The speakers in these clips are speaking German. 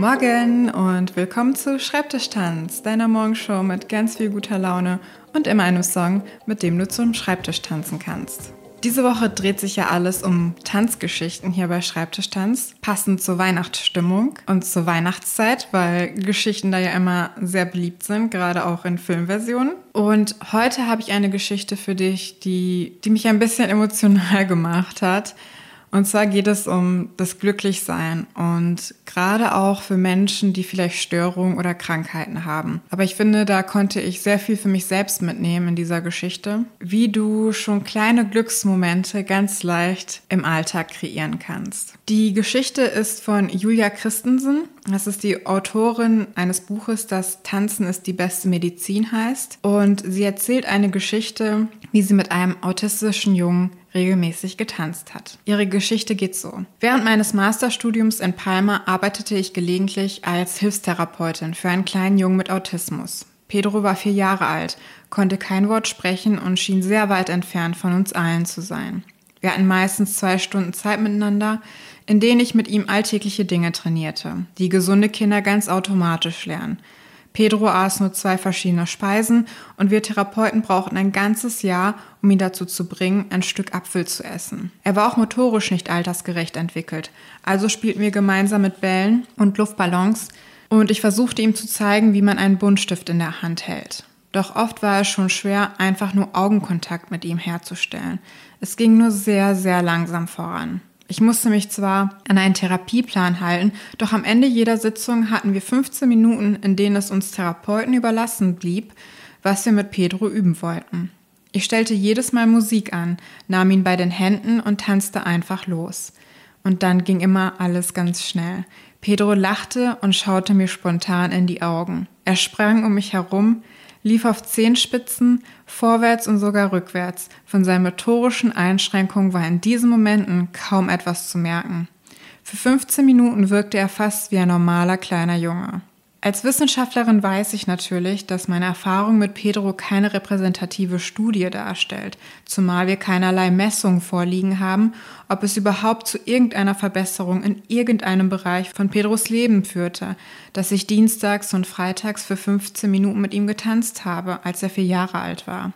Morgen und willkommen zu Schreibtischtanz, deiner Morgenshow mit ganz viel guter Laune und immer einem Song, mit dem du zum Schreibtisch tanzen kannst. Diese Woche dreht sich ja alles um Tanzgeschichten hier bei Schreibtischtanz, passend zur Weihnachtsstimmung und zur Weihnachtszeit, weil Geschichten da ja immer sehr beliebt sind, gerade auch in Filmversionen. Und heute habe ich eine Geschichte für dich, die, die mich ein bisschen emotional gemacht hat. Und zwar geht es um das Glücklichsein und gerade auch für Menschen, die vielleicht Störungen oder Krankheiten haben. Aber ich finde, da konnte ich sehr viel für mich selbst mitnehmen in dieser Geschichte, wie du schon kleine Glücksmomente ganz leicht im Alltag kreieren kannst. Die Geschichte ist von Julia Christensen. Das ist die Autorin eines Buches, das Tanzen ist die beste Medizin heißt. Und sie erzählt eine Geschichte, wie sie mit einem autistischen Jungen regelmäßig getanzt hat. Ihre Geschichte geht so. Während meines Masterstudiums in Palma arbeitete ich gelegentlich als Hilfstherapeutin für einen kleinen Jungen mit Autismus. Pedro war vier Jahre alt, konnte kein Wort sprechen und schien sehr weit entfernt von uns allen zu sein. Wir hatten meistens zwei Stunden Zeit miteinander, in denen ich mit ihm alltägliche Dinge trainierte, die gesunde Kinder ganz automatisch lernen. Pedro aß nur zwei verschiedene Speisen und wir Therapeuten brauchten ein ganzes Jahr, um ihn dazu zu bringen, ein Stück Apfel zu essen. Er war auch motorisch nicht altersgerecht entwickelt, also spielten wir gemeinsam mit Bällen und Luftballons und ich versuchte ihm zu zeigen, wie man einen Buntstift in der Hand hält. Doch oft war es schon schwer, einfach nur Augenkontakt mit ihm herzustellen. Es ging nur sehr, sehr langsam voran. Ich musste mich zwar an einen Therapieplan halten, doch am Ende jeder Sitzung hatten wir 15 Minuten, in denen es uns Therapeuten überlassen blieb, was wir mit Pedro üben wollten. Ich stellte jedes Mal Musik an, nahm ihn bei den Händen und tanzte einfach los. Und dann ging immer alles ganz schnell. Pedro lachte und schaute mir spontan in die Augen. Er sprang um mich herum, lief auf Zehenspitzen, vorwärts und sogar rückwärts. Von seinen motorischen Einschränkungen war in diesen Momenten kaum etwas zu merken. Für 15 Minuten wirkte er fast wie ein normaler kleiner Junge. Als Wissenschaftlerin weiß ich natürlich, dass meine Erfahrung mit Pedro keine repräsentative Studie darstellt, zumal wir keinerlei Messungen vorliegen haben, ob es überhaupt zu irgendeiner Verbesserung in irgendeinem Bereich von Pedros Leben führte, dass ich dienstags und freitags für 15 Minuten mit ihm getanzt habe, als er vier Jahre alt war.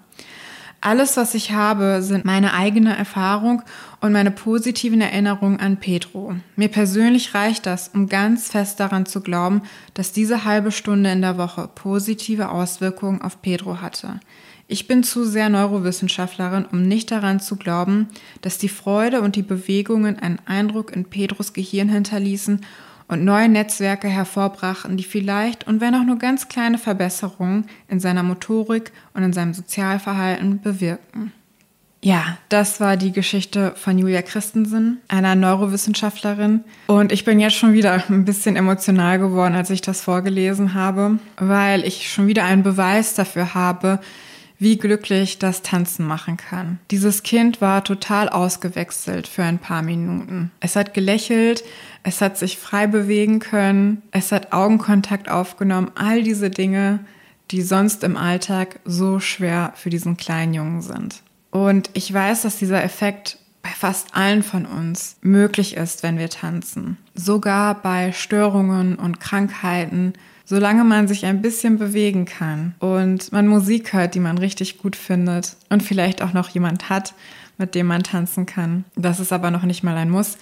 Alles, was ich habe, sind meine eigene Erfahrung und meine positiven Erinnerungen an Pedro. Mir persönlich reicht das, um ganz fest daran zu glauben, dass diese halbe Stunde in der Woche positive Auswirkungen auf Pedro hatte. Ich bin zu sehr Neurowissenschaftlerin, um nicht daran zu glauben, dass die Freude und die Bewegungen einen Eindruck in Pedros Gehirn hinterließen und neue Netzwerke hervorbrachten, die vielleicht und wenn auch nur ganz kleine Verbesserungen in seiner Motorik und in seinem Sozialverhalten bewirkten. Ja, das war die Geschichte von Julia Christensen, einer Neurowissenschaftlerin. Und ich bin jetzt schon wieder ein bisschen emotional geworden, als ich das vorgelesen habe, weil ich schon wieder einen Beweis dafür habe, wie glücklich das Tanzen machen kann. Dieses Kind war total ausgewechselt für ein paar Minuten. Es hat gelächelt, es hat sich frei bewegen können, es hat Augenkontakt aufgenommen, all diese Dinge, die sonst im Alltag so schwer für diesen kleinen Jungen sind. Und ich weiß, dass dieser Effekt bei fast allen von uns möglich ist, wenn wir tanzen. Sogar bei Störungen und Krankheiten solange man sich ein bisschen bewegen kann und man Musik hört, die man richtig gut findet und vielleicht auch noch jemand hat, mit dem man tanzen kann, das ist aber noch nicht mal ein Muss,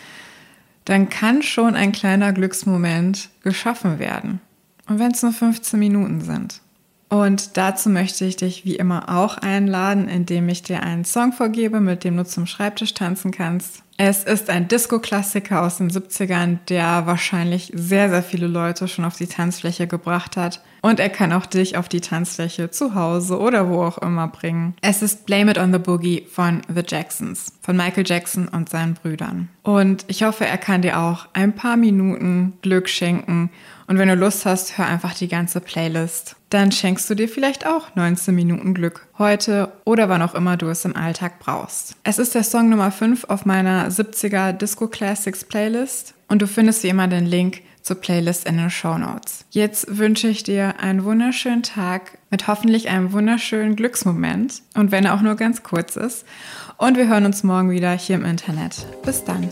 dann kann schon ein kleiner Glücksmoment geschaffen werden. Und wenn es nur 15 Minuten sind. Und dazu möchte ich dich wie immer auch einladen, indem ich dir einen Song vorgebe, mit dem du zum Schreibtisch tanzen kannst. Es ist ein Disco-Klassiker aus den 70ern, der wahrscheinlich sehr, sehr viele Leute schon auf die Tanzfläche gebracht hat. Und er kann auch dich auf die Tanzfläche zu Hause oder wo auch immer bringen. Es ist Blame It on the Boogie von The Jacksons, von Michael Jackson und seinen Brüdern. Und ich hoffe, er kann dir auch ein paar Minuten Glück schenken. Und wenn du Lust hast, hör einfach die ganze Playlist dann schenkst du dir vielleicht auch 19 Minuten Glück. Heute oder wann auch immer du es im Alltag brauchst. Es ist der Song Nummer 5 auf meiner 70er Disco Classics Playlist und du findest wie immer den Link zur Playlist in den Show Notes. Jetzt wünsche ich dir einen wunderschönen Tag mit hoffentlich einem wunderschönen Glücksmoment und wenn er auch nur ganz kurz ist. Und wir hören uns morgen wieder hier im Internet. Bis dann.